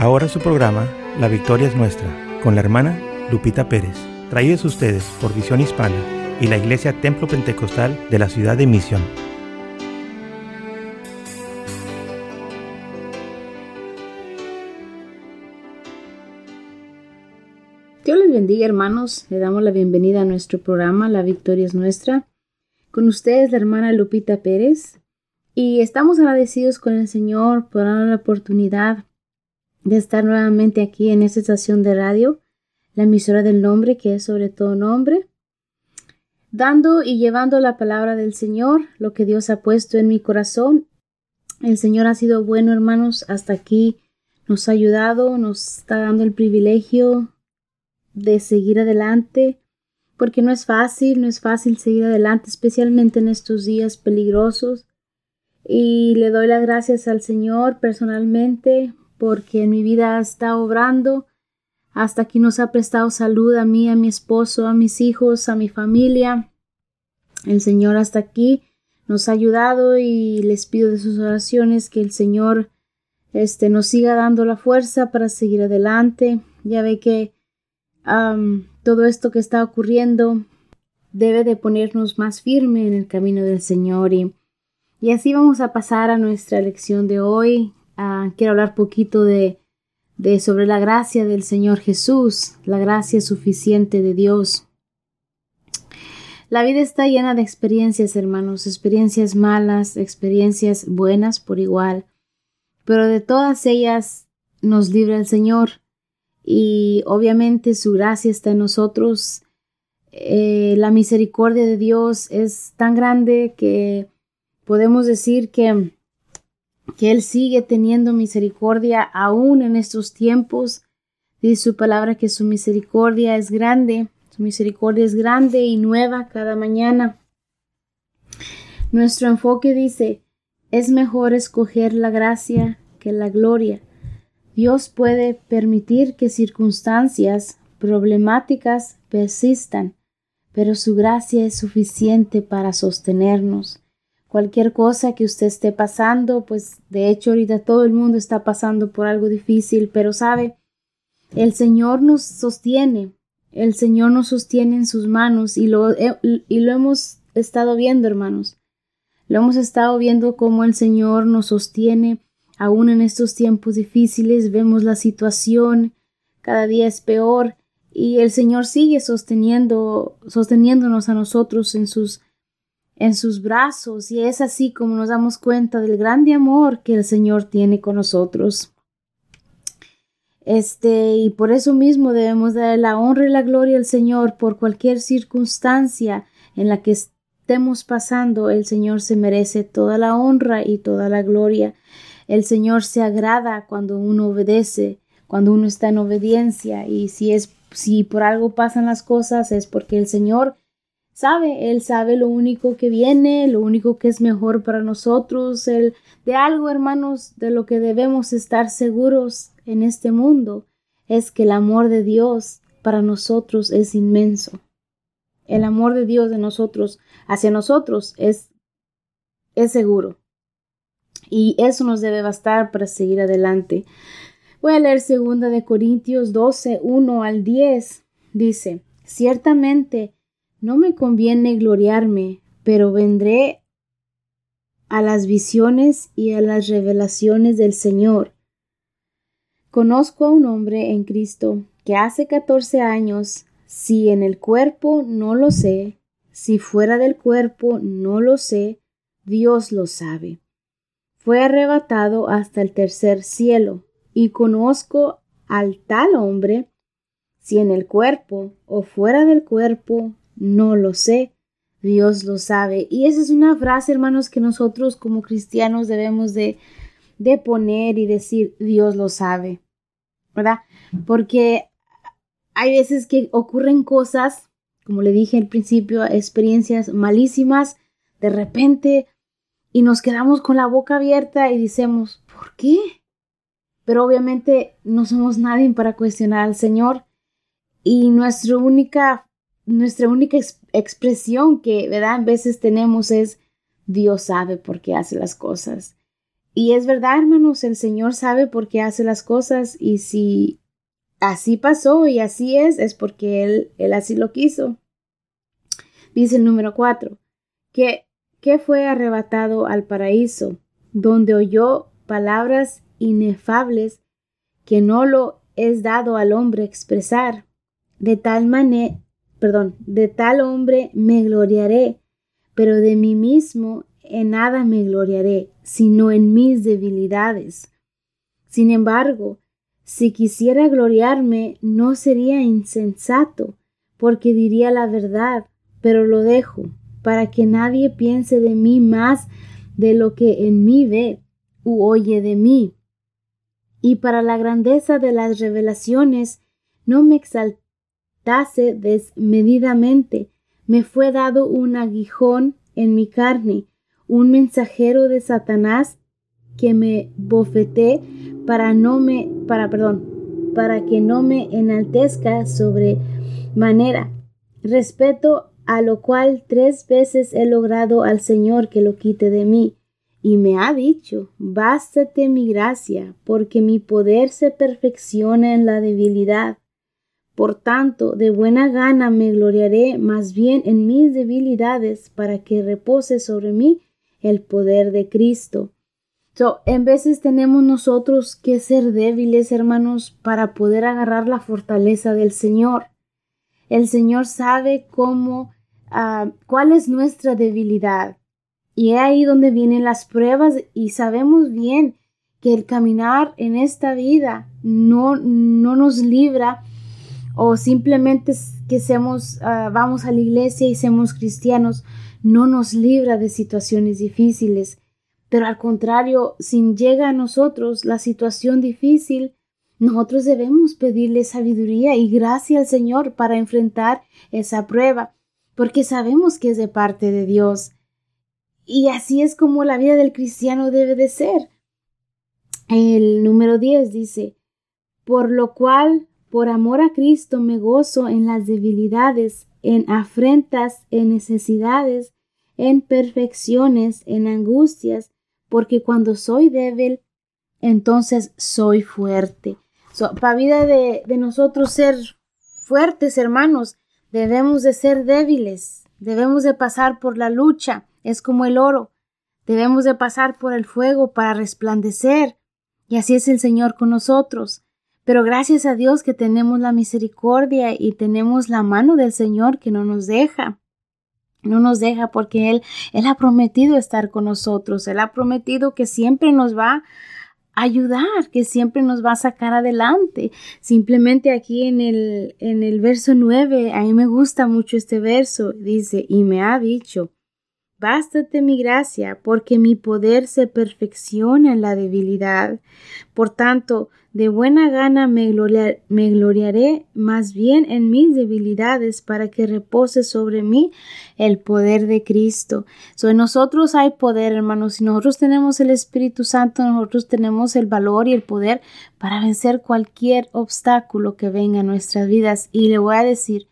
Ahora su programa, La Victoria es Nuestra, con la hermana Lupita Pérez. Traídos ustedes por Visión Hispana y la Iglesia Templo Pentecostal de la ciudad de Misión. Dios les bendiga hermanos, le damos la bienvenida a nuestro programa La Victoria es Nuestra. Con ustedes la hermana Lupita Pérez y estamos agradecidos con el Señor por darnos la oportunidad de estar nuevamente aquí en esta estación de radio, la emisora del nombre, que es sobre todo nombre, dando y llevando la palabra del Señor, lo que Dios ha puesto en mi corazón. El Señor ha sido bueno, hermanos, hasta aquí nos ha ayudado, nos está dando el privilegio de seguir adelante, porque no es fácil, no es fácil seguir adelante, especialmente en estos días peligrosos. Y le doy las gracias al Señor personalmente porque en mi vida está obrando. Hasta aquí nos ha prestado salud a mí, a mi esposo, a mis hijos, a mi familia. El Señor hasta aquí nos ha ayudado y les pido de sus oraciones que el Señor este, nos siga dando la fuerza para seguir adelante. Ya ve que todo esto que está ocurriendo debe de ponernos más firme en el camino del Señor y, y así vamos a pasar a nuestra lección de hoy Ah, quiero hablar poquito de, de sobre la gracia del Señor Jesús, la gracia suficiente de Dios. La vida está llena de experiencias, hermanos, experiencias malas, experiencias buenas por igual, pero de todas ellas nos libra el Señor y obviamente su gracia está en nosotros. Eh, la misericordia de Dios es tan grande que podemos decir que que Él sigue teniendo misericordia aún en estos tiempos. Dice su palabra que su misericordia es grande, su misericordia es grande y nueva cada mañana. Nuestro enfoque dice, es mejor escoger la gracia que la gloria. Dios puede permitir que circunstancias problemáticas persistan, pero su gracia es suficiente para sostenernos cualquier cosa que usted esté pasando, pues de hecho ahorita todo el mundo está pasando por algo difícil, pero sabe, el Señor nos sostiene, el Señor nos sostiene en sus manos y lo, y lo hemos estado viendo, hermanos. Lo hemos estado viendo cómo el Señor nos sostiene aún en estos tiempos difíciles, vemos la situación, cada día es peor y el Señor sigue sosteniendo, sosteniéndonos a nosotros en sus en sus brazos y es así como nos damos cuenta del grande amor que el Señor tiene con nosotros. Este, y por eso mismo debemos dar la honra y la gloria al Señor por cualquier circunstancia en la que estemos pasando. El Señor se merece toda la honra y toda la gloria. El Señor se agrada cuando uno obedece, cuando uno está en obediencia y si es si por algo pasan las cosas es porque el Señor sabe, Él sabe lo único que viene, lo único que es mejor para nosotros, el, de algo, hermanos, de lo que debemos estar seguros en este mundo, es que el amor de Dios para nosotros es inmenso. El amor de Dios de nosotros hacia nosotros es, es seguro. Y eso nos debe bastar para seguir adelante. Voy a leer segunda de Corintios 12, 1 al 10. Dice, ciertamente no me conviene gloriarme, pero vendré a las visiones y a las revelaciones del Señor. Conozco a un hombre en Cristo que hace catorce años, si en el cuerpo no lo sé, si fuera del cuerpo no lo sé, Dios lo sabe. Fue arrebatado hasta el tercer cielo, y conozco al tal hombre, si en el cuerpo o fuera del cuerpo no lo sé, Dios lo sabe. Y esa es una frase, hermanos, que nosotros como cristianos debemos de, de poner y decir, Dios lo sabe, ¿verdad? Porque hay veces que ocurren cosas, como le dije al principio, experiencias malísimas, de repente, y nos quedamos con la boca abierta y decimos, ¿por qué? Pero obviamente no somos nadie para cuestionar al Señor y nuestra única nuestra única expresión que. A veces tenemos es Dios sabe por qué hace las cosas. Y es verdad, hermanos, el Señor sabe por qué hace las cosas y si así pasó y así es, es porque Él, él así lo quiso. Dice el número cuatro, que, que fue arrebatado al paraíso, donde oyó palabras inefables que no lo es dado al hombre expresar. De tal manera, perdón, de tal hombre me gloriaré, pero de mí mismo en nada me gloriaré, sino en mis debilidades. Sin embargo, si quisiera gloriarme, no sería insensato, porque diría la verdad, pero lo dejo, para que nadie piense de mí más de lo que en mí ve u oye de mí. Y para la grandeza de las revelaciones no me desmedidamente, me fue dado un aguijón en mi carne, un mensajero de Satanás que me bofeté para no me, para, perdón, para que no me enaltezca sobre manera. Respeto a lo cual tres veces he logrado al Señor que lo quite de mí. Y me ha dicho, bástate mi gracia, porque mi poder se perfecciona en la debilidad. Por tanto, de buena gana me gloriaré más bien en mis debilidades, para que repose sobre mí el poder de Cristo. So, en veces tenemos nosotros que ser débiles, hermanos, para poder agarrar la fortaleza del Señor. El Señor sabe cómo, uh, cuál es nuestra debilidad. Y es ahí donde vienen las pruebas y sabemos bien que el caminar en esta vida no, no nos libra o simplemente que seamos, uh, vamos a la iglesia y seamos cristianos no nos libra de situaciones difíciles, pero al contrario, si llega a nosotros la situación difícil, nosotros debemos pedirle sabiduría y gracia al Señor para enfrentar esa prueba, porque sabemos que es de parte de Dios. Y así es como la vida del cristiano debe de ser. El número 10 dice, por lo cual, por amor a Cristo, me gozo en las debilidades, en afrentas, en necesidades, en perfecciones, en angustias, porque cuando soy débil, entonces soy fuerte. para vida de, de nosotros ser fuertes, hermanos, debemos de ser débiles, debemos de pasar por la lucha, es como el oro, debemos de pasar por el fuego para resplandecer, y así es el Señor con nosotros. Pero gracias a Dios que tenemos la misericordia y tenemos la mano del Señor que no nos deja. No nos deja porque Él, Él ha prometido estar con nosotros. Él ha prometido que siempre nos va a ayudar, que siempre nos va a sacar adelante. Simplemente aquí en el, en el verso 9, a mí me gusta mucho este verso. Dice, y me ha dicho, Bástate mi gracia, porque mi poder se perfecciona en la debilidad. Por tanto, de buena gana me, gloriaré más bien en mis debilidades para que repose sobre mí el poder de Cristo. So, nosotros hay poder, hermanos. Si nosotros tenemos el Espíritu Santo, nosotros tenemos el valor y el poder para vencer cualquier obstáculo que venga a nuestras vidas. Y le voy a decir,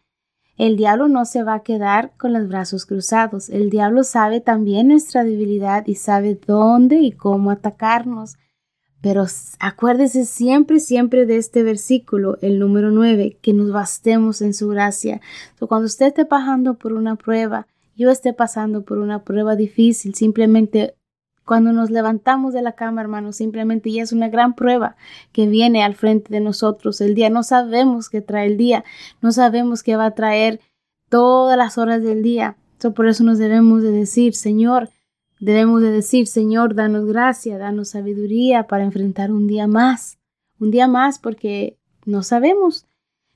el diablo no se va a quedar con los brazos cruzados. El diablo sabe también nuestra debilidad y sabe dónde y cómo atacarnos. Pero acuérdese siempre, siempre de este versículo, el número 9, que nos bastemos en su gracia. cuando usted esté pasando por una prueba, yo esté pasando por una prueba difícil, simplemente cuando nos levantamos de la cama, hermanos, simplemente ya es una gran prueba que viene al frente de nosotros el día. No sabemos qué trae el día, no sabemos qué va a traer todas las horas del día. por eso nos debemos de decir, Señor, debemos de decir, Señor, danos gracia, danos sabiduría para enfrentar un día más, un día más porque no sabemos,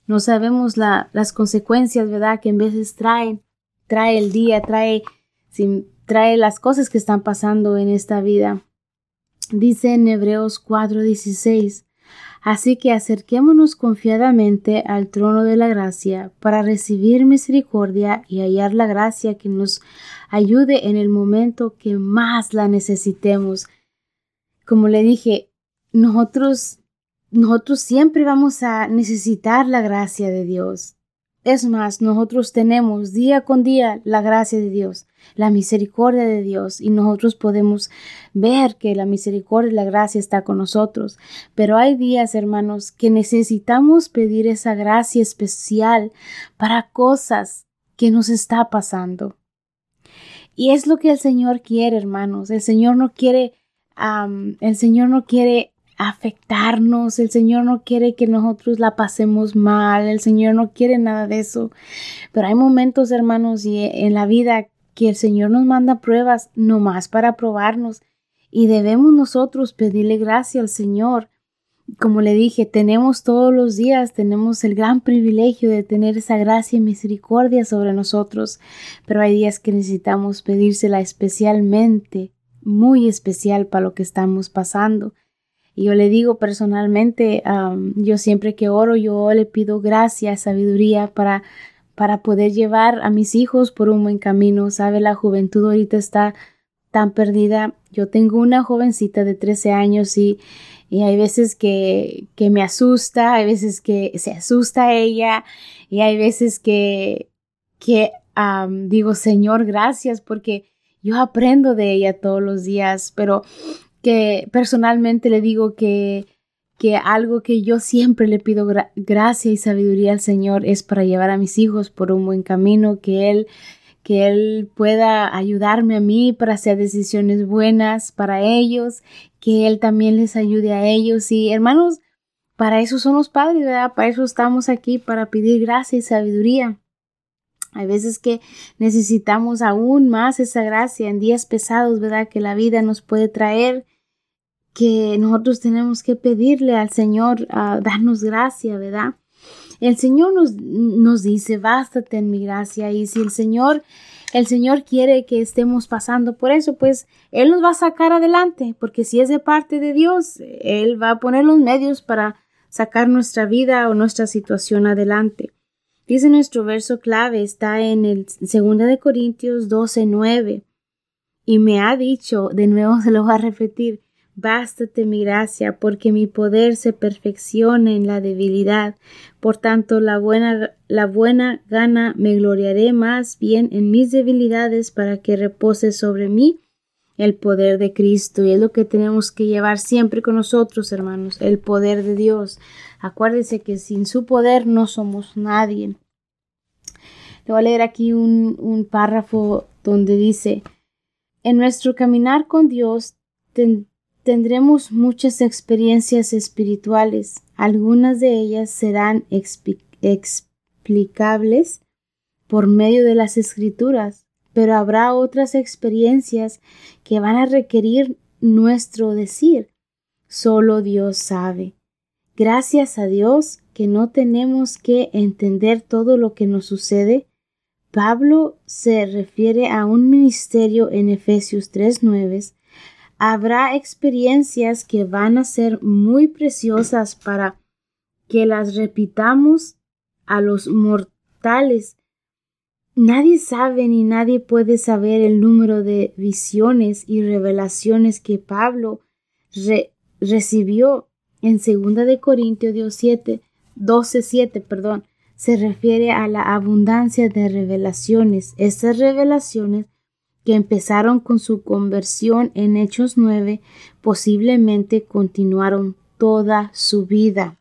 no sabemos las consecuencias, ¿verdad? Que en veces traen, trae el día, trae trae las cosas que están pasando en esta vida. Dice en Hebreos 4:16, Así que acerquémonos confiadamente al trono de la gracia para recibir misericordia y hallar la gracia que nos ayude en el momento que más la necesitemos. Como le dije, nosotros nosotros siempre vamos a necesitar la gracia de Dios. es más, nosotros tenemos día con día la gracia de Dios, la misericordia de Dios y nosotros podemos ver que la misericordia y la gracia está con nosotros. Pero hay días, hermanos, que necesitamos pedir esa gracia especial para cosas que nos está pasando. Y es lo que el Señor quiere, hermanos. El Señor no quiere, el Señor no quiere afectarnos, el Señor no quiere que nosotros la pasemos mal, el Señor no quiere nada de eso. Pero hay momentos, hermanos, y en la vida que el Señor nos manda pruebas no más para probarnos y debemos nosotros pedirle gracia al Señor. Como le dije, tenemos todos los días, tenemos el gran privilegio de tener esa gracia y misericordia sobre nosotros, pero hay días que necesitamos pedírsela especialmente, muy especial para lo que estamos pasando. Y yo le digo personalmente, yo siempre que oro, yo le pido gracia, sabiduría para, para poder llevar a mis hijos por un buen camino. Sabe, la juventud ahorita está tan perdida. Yo tengo una jovencita de 13 años y, y hay veces que, que me asusta, hay veces que se asusta ella y hay veces que, que digo, Señor, gracias porque yo aprendo de ella todos los días, pero que personalmente le digo que, que algo que yo siempre le pido gracia y sabiduría al Señor es para llevar a mis hijos por un buen camino, que Él que Él pueda ayudarme a mí para hacer decisiones buenas para ellos, que Él también les ayude a ellos. Y hermanos, para eso son los padres, ¿verdad? Para eso estamos aquí, para pedir gracia y sabiduría. Hay veces que necesitamos aún más esa gracia en días pesados, ¿verdad? Que la vida nos puede traer que nosotros tenemos que pedirle al Señor a darnos gracia, ¿verdad? El Señor nos, nos dice, bástate en mi gracia. Y si el Señor, el Señor quiere que estemos pasando por eso, pues Él nos va a sacar adelante, porque si es de parte de Dios, Él va a poner los medios para sacar nuestra vida o nuestra situación adelante. Dice nuestro verso clave, está en el 2 de Corintios 12, 9. Y me ha dicho, de nuevo se lo va a repetir, Bástate mi gracia, porque mi poder se perfecciona en la debilidad. Por tanto, la buena, la buena gana me gloriaré más bien en mis debilidades para que repose sobre mí el poder de Cristo. Y es lo que tenemos que llevar siempre con nosotros, hermanos, el poder de Dios. Acuérdese que sin su poder no somos nadie. Le voy a leer aquí un, un párrafo donde dice, en nuestro caminar con Dios tendremos muchas experiencias espirituales. Algunas de ellas serán explicables por medio de las escrituras, pero habrá otras experiencias que van a requerir nuestro decir. Solo Dios sabe. Gracias a Dios que no tenemos que entender todo lo que nos sucede. Pablo se refiere a un ministerio en Efesios 3.9 Habrá experiencias que van a ser muy preciosas para que las repitamos a los mortales. Nadie sabe ni nadie puede saber el número de visiones y revelaciones que Pablo recibió en 2 de Corintios 7, 12, 7, perdón, se refiere a la abundancia de revelaciones. Estas revelaciones que empezaron con su conversión en Hechos 9, posiblemente continuaron toda su vida.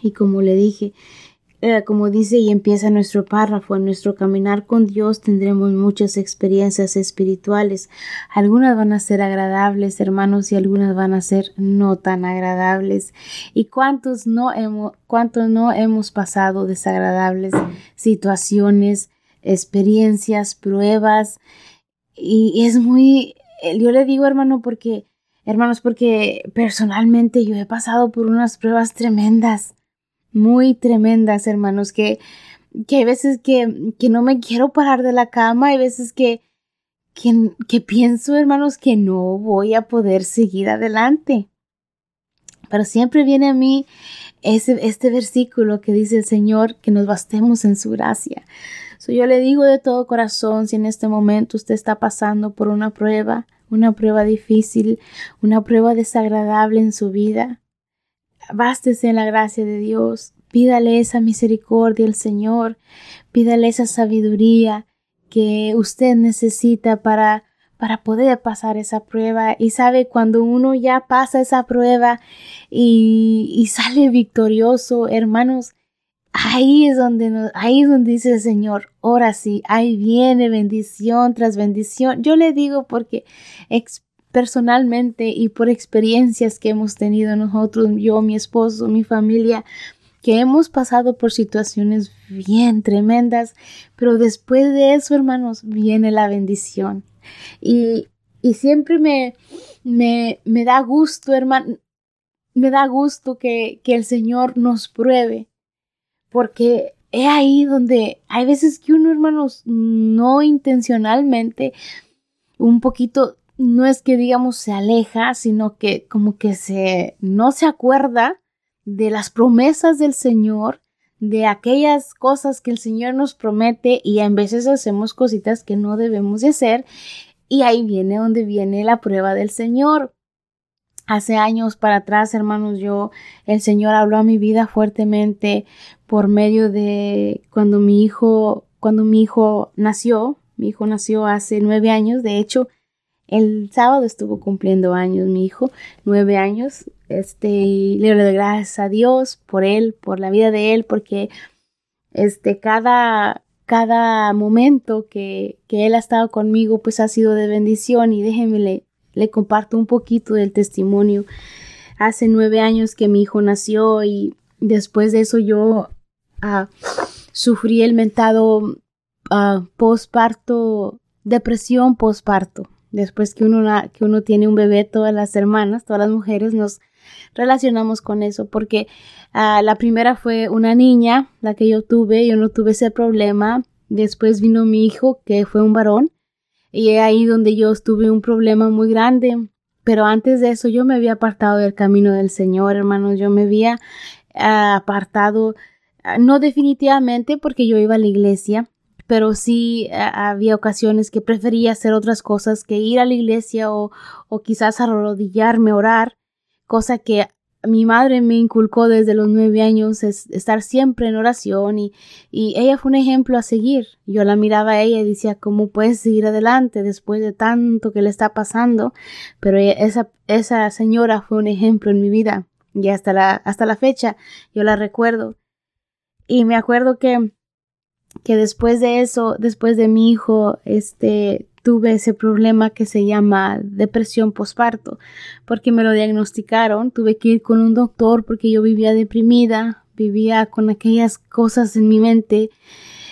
Y como le dije, eh, como dice y empieza nuestro párrafo, en nuestro caminar con Dios tendremos muchas experiencias espirituales. Algunas van a ser agradables, hermanos, y algunas van a ser no tan agradables. ¿Y cuántos no hemos, cuántos no hemos pasado desagradables situaciones, experiencias, pruebas. Y, es muy, yo le digo hermano porque, hermanos, porque personalmente yo he pasado por unas pruebas tremendas, muy tremendas, hermanos, que, que hay veces que, que no me quiero parar de la cama, hay veces que, que, que pienso, hermanos, que no voy a poder seguir adelante. Pero siempre viene a mí ese, este versículo que dice el Señor que nos bastemos en su gracia yo le digo de todo corazón, si en este momento usted está pasando por una prueba, una prueba difícil, una prueba desagradable en su vida, bástese en la gracia de Dios, pídale esa misericordia al Señor, pídale esa sabiduría que usted necesita para para poder pasar esa prueba. Y sabe cuando uno ya pasa esa prueba y, y sale victorioso hermanos ahí es donde nos, ahí es donde dice el Señor ahora sí ahí viene bendición tras bendición yo le digo porque personalmente y por experiencias que hemos tenido nosotros yo mi esposo mi familia que hemos pasado por situaciones bien tremendas, pero después de eso, hermanos, viene la bendición. Y, y siempre me, me, me da gusto, hermano, me da gusto que, que el Señor nos pruebe, porque es ahí donde hay veces que uno, hermanos, no intencionalmente, un poquito, no es que digamos se aleja, sino que como que se, no se acuerda de las promesas del Señor, de aquellas cosas que el Señor nos promete y a veces hacemos cositas que no debemos de hacer y ahí viene donde viene la prueba del Señor. Hace años para atrás, hermanos, yo, el Señor habló a mi vida fuertemente por medio de cuando mi hijo, cuando mi hijo nació, mi hijo nació hace nueve años, de hecho, el sábado estuvo cumpliendo años mi hijo, nueve años. Este, le doy gracias a Dios por él, por la vida de él, porque este, cada, cada momento que, que él ha estado conmigo, pues ha sido de bendición y déjenme le, comparto un poquito del testimonio. Hace nueve años que mi hijo nació y después de eso yo uh, sufrí el mentado uh, posparto, depresión posparto después que uno, que uno tiene un bebé, todas las hermanas, todas las mujeres nos relacionamos con eso, porque ah, la primera fue una niña, la que yo tuve, yo no tuve ese problema, después vino mi hijo, que fue un varón, y es ahí donde yo tuve un problema muy grande, pero antes de eso yo me había apartado del camino del Señor, hermanos, yo me había ah, apartado, ah, no definitivamente porque yo iba a la iglesia, pero sí eh, había ocasiones que prefería hacer otras cosas que ir a la iglesia o, o quizás arrodillarme, orar, cosa que mi madre me inculcó desde los nueve años es estar siempre en oración y, y, ella fue un ejemplo a seguir. Yo la miraba a ella y decía, ¿cómo puedes seguir adelante después de tanto que le está pasando? Pero esa, esa señora fue un ejemplo en mi vida y hasta la, hasta la fecha yo la recuerdo. Y me acuerdo que que después de eso, después de mi hijo, este, tuve ese problema que se llama depresión posparto, porque me lo diagnosticaron, tuve que ir con un doctor porque yo vivía deprimida, vivía con aquellas cosas en mi mente,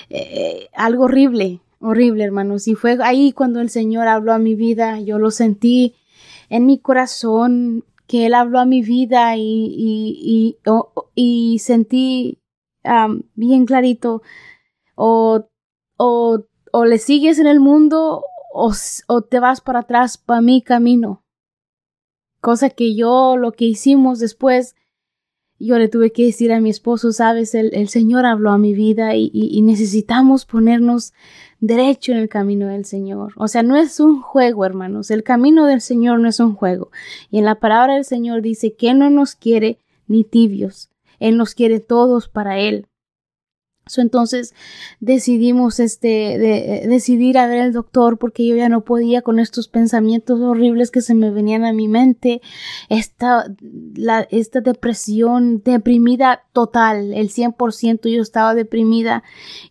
eh, algo horrible, horrible, hermanos, y fue ahí cuando el Señor habló a mi vida, yo lo sentí en mi corazón, que Él habló a mi vida y, y, y, sentí bien clarito o, o le sigues en el mundo o, te vas para atrás para mi camino. Cosa que yo, lo que hicimos después, yo le tuve que decir a mi esposo, sabes, el, el Señor habló a mi vida y, y, necesitamos ponernos derecho en el camino del Señor. O sea, no es un juego, hermanos. El camino del Señor no es un juego. Y en la palabra del Señor dice que no nos quiere ni tibios. Él nos quiere todos para Él entonces decidimos este de, decidir a ver al doctor porque yo ya no podía con estos pensamientos horribles que se me venían a mi mente. Esta la esta depresión deprimida total el 100% yo estaba deprimida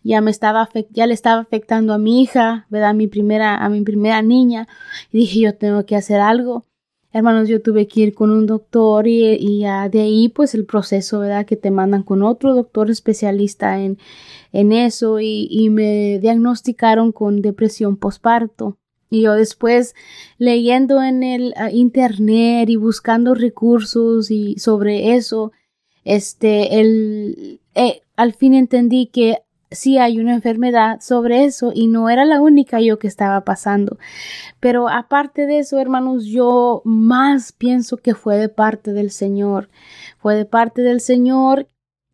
ya me estaba ya le estaba afectando a mi hija verdad a mi primera a mi primera niña. Y dije yo tengo que hacer algo hermanos, yo tuve que ir con un doctor y, y de ahí pues el proceso, ¿verdad? Que te mandan con otro doctor especialista en, en eso y, y me diagnosticaron con depresión postparto. Y yo después leyendo en el uh, internet y buscando recursos y sobre eso, este, el, eh, al fin entendí que sí hay una enfermedad sobre eso y no era la única yo que estaba pasando. Pero aparte de eso, hermanos, yo más pienso que fue de parte del Señor. Fue de parte del Señor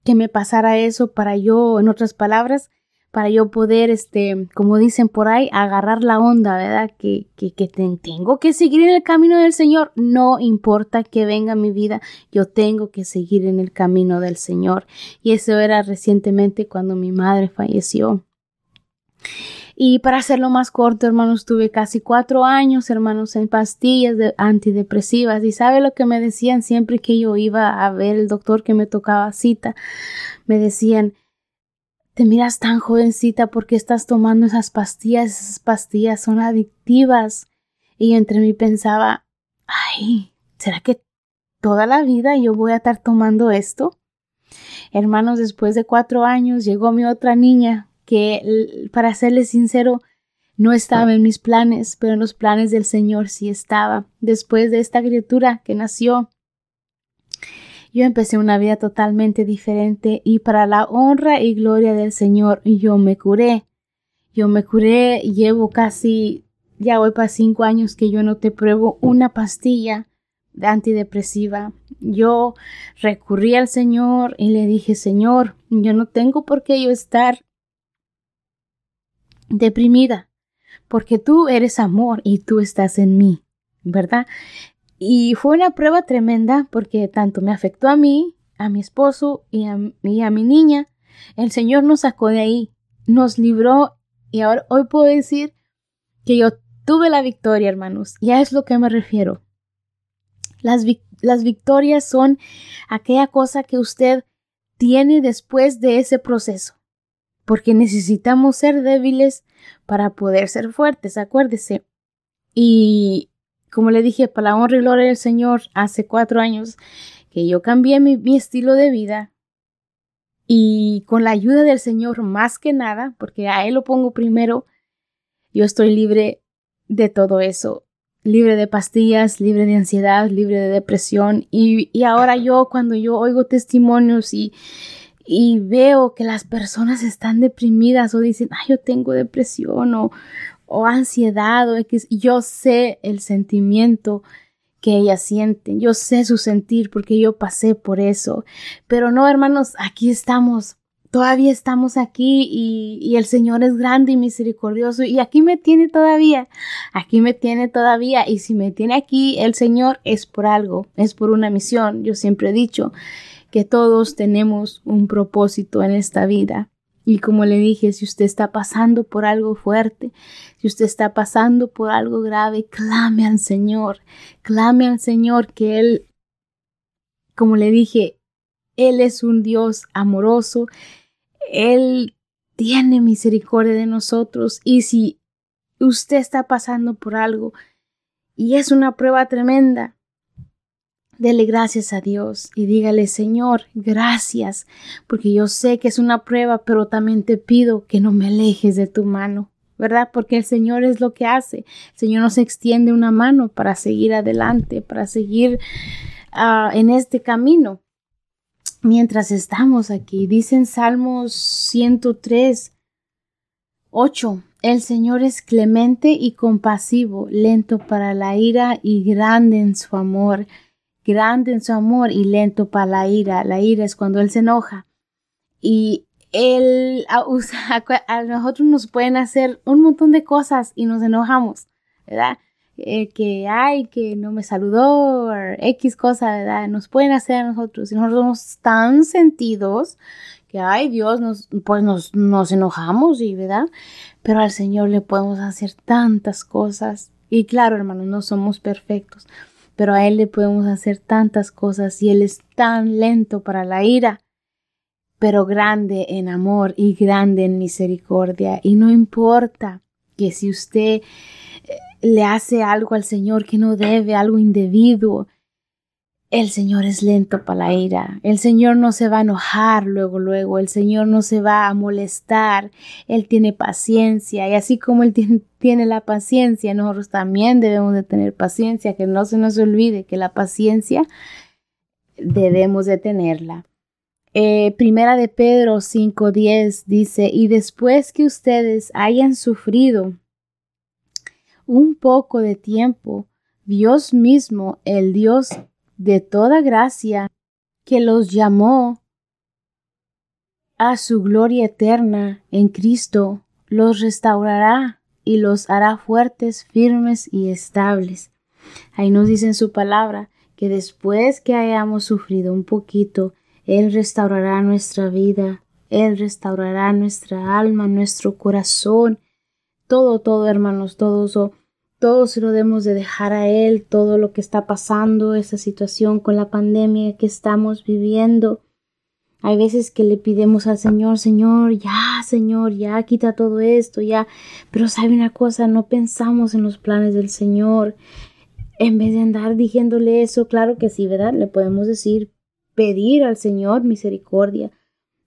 que me pasara eso para yo, en otras palabras, para yo poder, este, como dicen por ahí, agarrar la onda, ¿verdad? Que, que, tengo que seguir en el camino del Señor. No importa que venga mi vida, yo tengo que seguir en el camino del Señor. Y eso era recientemente cuando mi madre falleció. Y para hacerlo más corto, hermanos, tuve casi cuatro años, hermanos, en pastillas de antidepresivas. Y sabe lo que me decían siempre que yo iba a ver el doctor que me tocaba cita. Me decían, te miras tan jovencita porque estás tomando esas pastillas, esas pastillas son adictivas. Y entre mí pensaba, ay, ¿será que toda la vida yo voy a estar tomando esto? Hermanos, después de cuatro años llegó mi otra niña, que, para serles sincero, no estaba en mis planes, pero en los planes del Señor sí estaba. Después de esta criatura que nació, yo empecé una vida totalmente diferente y para la honra y gloria del Señor yo me curé. Yo me curé, llevo casi, ya voy para cinco años que yo no te pruebo una pastilla de antidepresiva. Yo recurrí al Señor y le dije, Señor, yo no tengo por qué yo estar deprimida, porque tú eres amor y tú estás en mí, ¿verdad? Y fue una prueba tremenda porque tanto me afectó a mí, a mi esposo y a, mi niña. El Señor nos sacó de ahí, nos libró y ahora hoy puedo decir que yo tuve la victoria, hermanos. Y a es lo que me refiero. Las, las victorias son aquella cosa que usted tiene después de ese proceso. Porque necesitamos ser débiles para poder ser fuertes, acuérdese. Y como le dije, para la honra y gloria del Señor, hace cuatro años que yo cambié mi, estilo de vida y con la ayuda del Señor más que nada, porque a Él lo pongo primero, yo estoy libre de todo eso, libre de pastillas, libre de ansiedad, libre de depresión y, y ahora yo cuando yo oigo testimonios y, y veo que las personas están deprimidas o dicen, ay, yo tengo depresión o, o ansiedad o X, yo sé el sentimiento que ellas sienten, yo sé su sentir porque yo pasé por eso. Pero no, hermanos, aquí estamos, todavía estamos aquí y, y, el Señor es grande y misericordioso y aquí me tiene todavía, aquí me tiene todavía y si me tiene aquí el Señor es por algo, es por una misión. Yo siempre he dicho que todos tenemos un propósito en esta vida y como le dije, si usted está pasando por algo fuerte, si usted está pasando por algo grave, clame al Señor, clame al Señor que Él, como le dije, Él es un Dios amoroso, Él tiene misericordia de nosotros y si usted está pasando por algo y es una prueba tremenda, Dele gracias a Dios y dígale, Señor, gracias, porque yo sé que es una prueba, pero también te pido que no me alejes de tu mano, ¿verdad? Porque el Señor es lo que hace. El Señor nos extiende una mano para seguir adelante, para seguir ah, en este camino. Mientras estamos aquí, dicen Salmos 103, 8. El Señor es clemente y compasivo, lento para la ira y grande en su amor grande en su amor y lento para la ira. La ira es cuando Él se enoja. Y Él a, nosotros nos pueden hacer un montón de cosas y nos enojamos, ¿verdad? Eh, que hay, que no me saludó, X cosa, ¿verdad? Nos pueden hacer a nosotros. Y nosotros somos tan sentidos que, ay Dios, pues nos, nos enojamos, y, ¿verdad? Pero al Señor le podemos hacer tantas cosas. Y claro, hermanos, no somos perfectos pero a Él le podemos hacer tantas cosas y Él es tan lento para la ira, pero grande en amor y grande en misericordia. Y no importa que si usted eh, le hace algo al Señor que no debe, algo indebido, el Señor es lento para la ira. El Señor no se va a enojar luego, luego. El Señor no se va a molestar. Él tiene paciencia. Y así como Él tiene, la paciencia, nosotros también debemos de tener paciencia. Que no se nos olvide que la paciencia debemos de tenerla. Eh, primera de Pedro 5.10 dice, y después que ustedes hayan sufrido un poco de tiempo, Dios mismo, el Dios de toda gracia, que los llamó a su gloria eterna en Cristo, los restaurará y los hará fuertes, firmes y estables. Ahí nos dice en su palabra que después que hayamos sufrido un poquito, Él restaurará nuestra vida, Él restaurará nuestra alma, nuestro corazón, todo, todo, hermanos, todo todo se lo debemos de dejar a Él, todo lo que está pasando, esa situación con la pandemia que estamos viviendo. Hay veces que le pidemos al Señor, Señor, ya, Señor, ya quita todo esto, ya. Pero sabe una cosa, no pensamos en los planes del Señor. En vez de andar diciéndole eso, claro que sí, ¿verdad? Le podemos decir, pedir al Señor misericordia.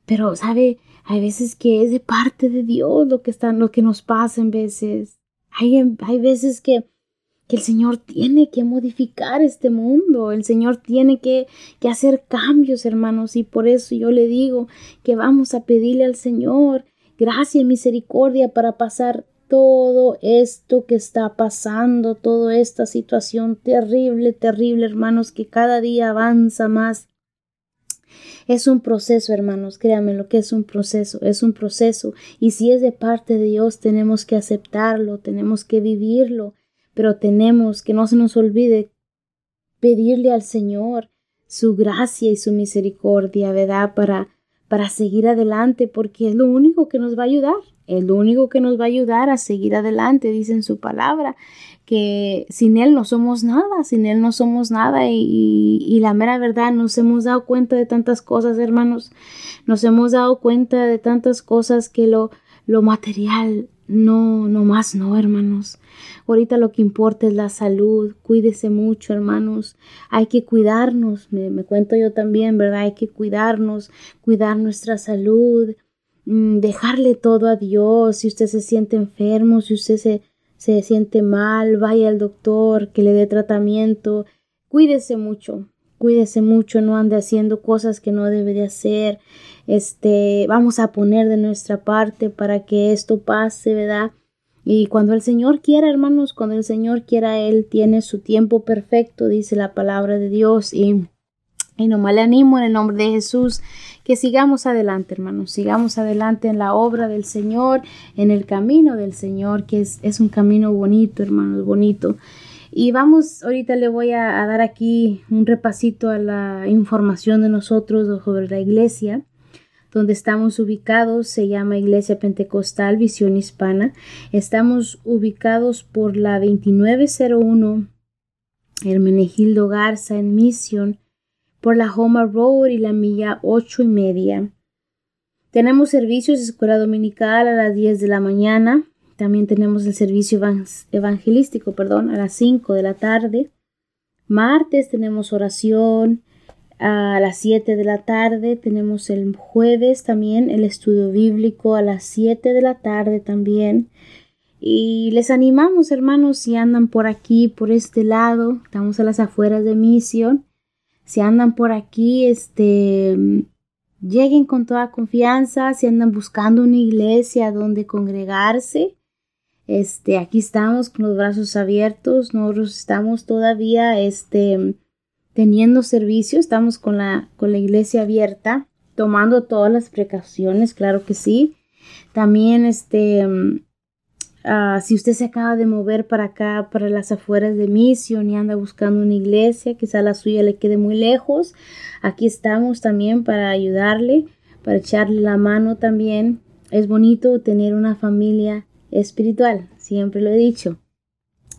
Pero, ¿sabe? Hay veces que es de parte de Dios lo que está, lo que nos pasa en veces. Hay, hay veces que que el Señor tiene que modificar este mundo, el Señor tiene que, que hacer cambios, hermanos, y por eso yo le digo que vamos a pedirle al Señor gracia y misericordia para pasar todo esto que está pasando, toda esta situación terrible, terrible, hermanos, que cada día avanza más. Es un proceso, hermanos, créanme lo que es un proceso, es un proceso, y si es de parte de Dios, tenemos que aceptarlo, tenemos que vivirlo, pero tenemos que no se nos olvide pedirle al Señor su gracia y su misericordia, ¿verdad? Para, para seguir adelante, porque es lo único que nos va a ayudar, es lo único que nos va a ayudar a seguir adelante, dice en su palabra, que sin Él no somos nada, sin Él no somos nada y, la mera verdad nos hemos dado cuenta de tantas cosas, hermanos, nos hemos dado cuenta de tantas cosas que lo, lo material no, no más no, hermanos. Ahorita lo que importa es la salud. Cuídese mucho, hermanos. Hay que cuidarnos. Me, me cuento yo también, ¿verdad? Hay que cuidarnos, cuidar nuestra salud, dejarle todo a Dios. Si usted se siente enfermo, si usted se, se siente mal, vaya al doctor, que le dé tratamiento. Cuídese mucho, cuídese mucho, no ande haciendo cosas que no debe de hacer. Este, vamos a poner de nuestra parte para que esto pase, ¿verdad? Y cuando el Señor quiera, hermanos, cuando el Señor quiera, Él tiene su tiempo perfecto, dice la palabra de Dios. Y, y nomás le animo en el nombre de Jesús que sigamos adelante, hermanos, sigamos adelante en la obra del Señor, en el camino del Señor, que es, un camino bonito, hermanos, bonito. Y vamos, ahorita le voy a, dar aquí un repasito a la información de nosotros sobre la iglesia. Donde estamos ubicados se llama Iglesia Pentecostal Visión Hispana. Estamos ubicados por la 2901 Hermenegildo Garza en Mission, por la Homa Road y la milla ocho y media. Tenemos servicios de escuela dominical a las 10 de la mañana, también tenemos el servicio evangelístico, perdón, a las 5 de la tarde. Martes tenemos oración a las 7 de la tarde. Tenemos el jueves también el estudio bíblico a las 7 de la tarde también. Y les animamos, hermanos, si andan por aquí, por este lado, estamos a las afueras de misión. Si andan por aquí, este, lleguen con toda confianza. Si andan buscando una iglesia donde congregarse, este, aquí estamos con los brazos abiertos, nosotros estamos todavía, este, teniendo servicio, estamos con la, con la iglesia abierta, tomando todas las precauciones, claro que sí. También, este, uh, si usted se acaba de mover para acá, para las afueras de Misión y anda buscando una iglesia, quizá la suya le quede muy lejos, aquí estamos también para ayudarle, para echarle la mano también. Es bonito tener una familia espiritual, siempre lo he dicho,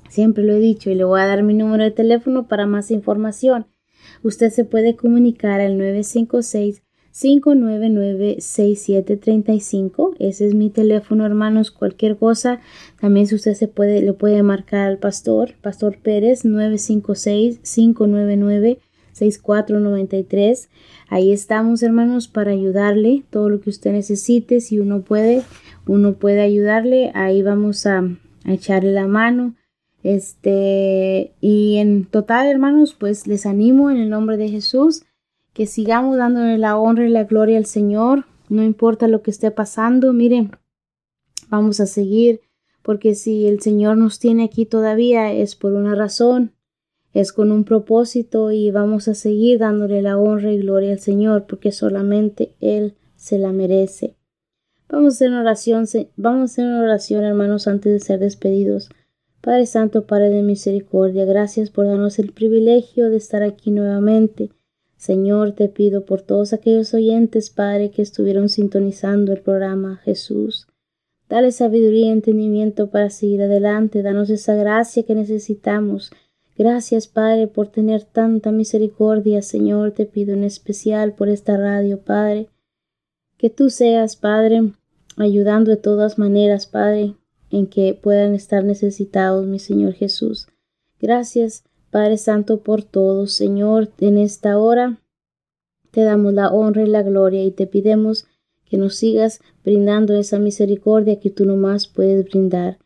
siempre lo he dicho y le voy a dar mi número de teléfono para más información. Usted se puede comunicar al 956 599 6735 ese es mi teléfono hermanos. Cualquier cosa también si usted se puede le puede marcar al pastor pastor Pérez 956 599 6493 ahí estamos hermanos para ayudarle todo lo que usted necesite. Si uno puede uno puede ayudarle, ahí vamos a, echarle la mano. Este, y en total, hermanos, pues les animo en el nombre de Jesús que sigamos dándole la honra y la gloria al Señor, no importa lo que esté pasando, miren, vamos a seguir, porque si el Señor nos tiene aquí todavía es por una razón, es con un propósito y vamos a seguir dándole la honra y gloria al Señor, porque solamente Él se la merece. Vamos a hacer una oración, vamos a hacer una oración, hermanos, antes de ser despedidos. Padre Santo, Padre de Misericordia, gracias por darnos el privilegio de estar aquí nuevamente. Señor, te pido por todos aquellos oyentes, Padre, que estuvieron sintonizando el programa Jesús. Dale sabiduría y entendimiento para seguir adelante. Danos esa gracia que necesitamos. Gracias, Padre, por tener tanta misericordia. Señor, te pido en especial por esta radio, Padre. Que tú seas, Padre, ayudando de todas maneras, Padre, en que puedan estar necesitados, mi Señor Jesús. Gracias, Padre Santo, por todo. Señor, en esta hora te damos la honra y la gloria y te pidemos que nos sigas brindando esa misericordia que tú nomás puedes brindar.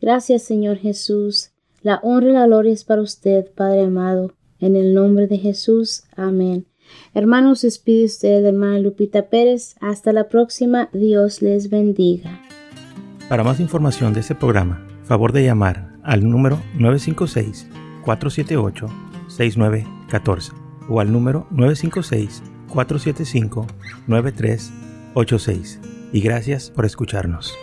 Gracias, Señor Jesús. La honra y la gloria es para usted, Padre amado. En el nombre de Jesús. Amén. Hermanos, despide usted, hermana Lupita Pérez. Hasta la próxima. Dios les bendiga. Para más información de este programa, favor de llamar al número 956-478-6914 o al número 956-475-9386. Y gracias por escucharnos.